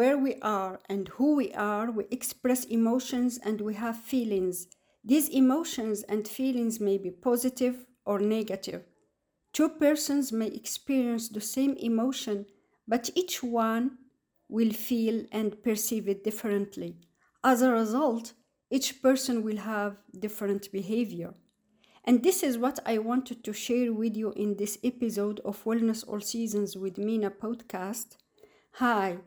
where we are and who we are, we express emotions and we have feelings. These emotions and feelings may be positive or negative. Two persons may experience the same emotion, but each one will feel and perceive it differently. As a result, each person will have different behavior. And this is what I wanted to share with you in this episode of Wellness All Seasons with Mina podcast. Hi,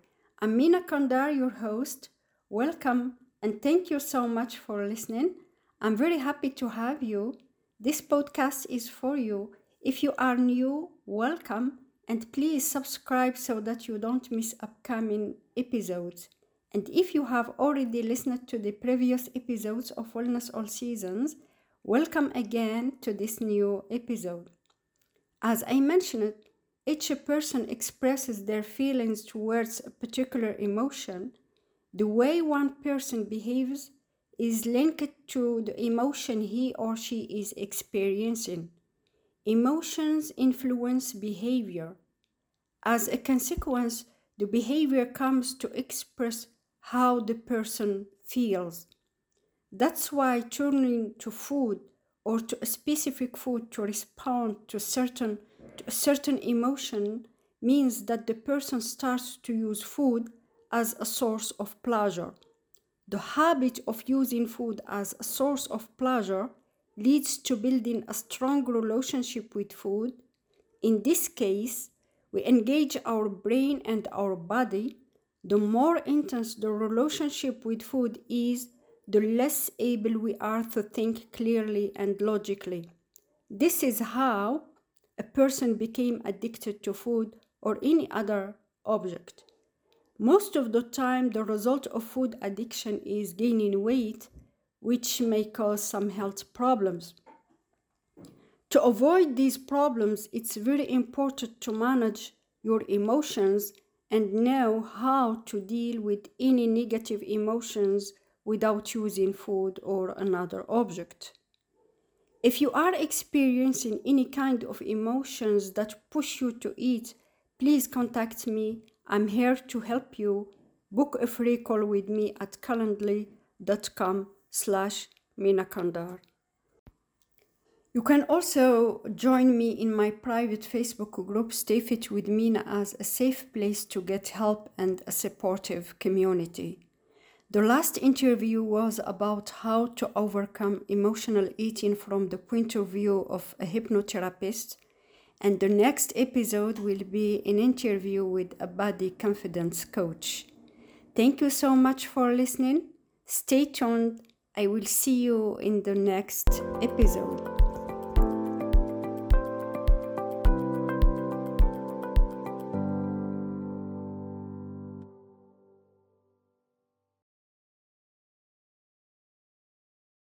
I'm Mina Qandar, your host. Welcome and thank you so much for listening. I'm very happy to have you. This podcast is for you. If you are new, welcome and please subscribe so that you don't miss upcoming episodes. And if you have already listened to the previous episodes of Wellness All Seasons, welcome again to this new episode. As I mentioned, each person expresses their feelings towards a particular emotion. The way one person behaves is linked to the emotion he or she is experiencing. Emotions influence behavior. As a consequence, the behavior comes to express how the person feels. That's why turning to food or to a specific food to respond to certain a certain emotion means that the person starts to use food as a source of pleasure. The habit of using food as a source of pleasure leads to building a strong relationship with food. In this case, we engage our brain and our body. The more intense the relationship with food is, the less able we are to think clearly and logically. This is how a person became addicted to food or any other object. Most of the time, the result of food addiction is gaining weight, which may cause some health problems. To avoid these problems, it's very important to manage your emotions and know how to deal with any negative emotions without using food or another object. If you are experiencing any kind of emotions that push you to eat, please contact me. I'm here to help you. Book a free call with me at calendly.com slash minaqandar. You can also join me in my private Facebook group Stay Fit with Mina as a safe place to get help and a supportive community. The last interview was about how to overcome emotional eating from the point of view of a hypnotherapist, and the next episode will be an interview with a body confidence coach. Thank you so much for listening. Stay tuned. I will see you in the next episode.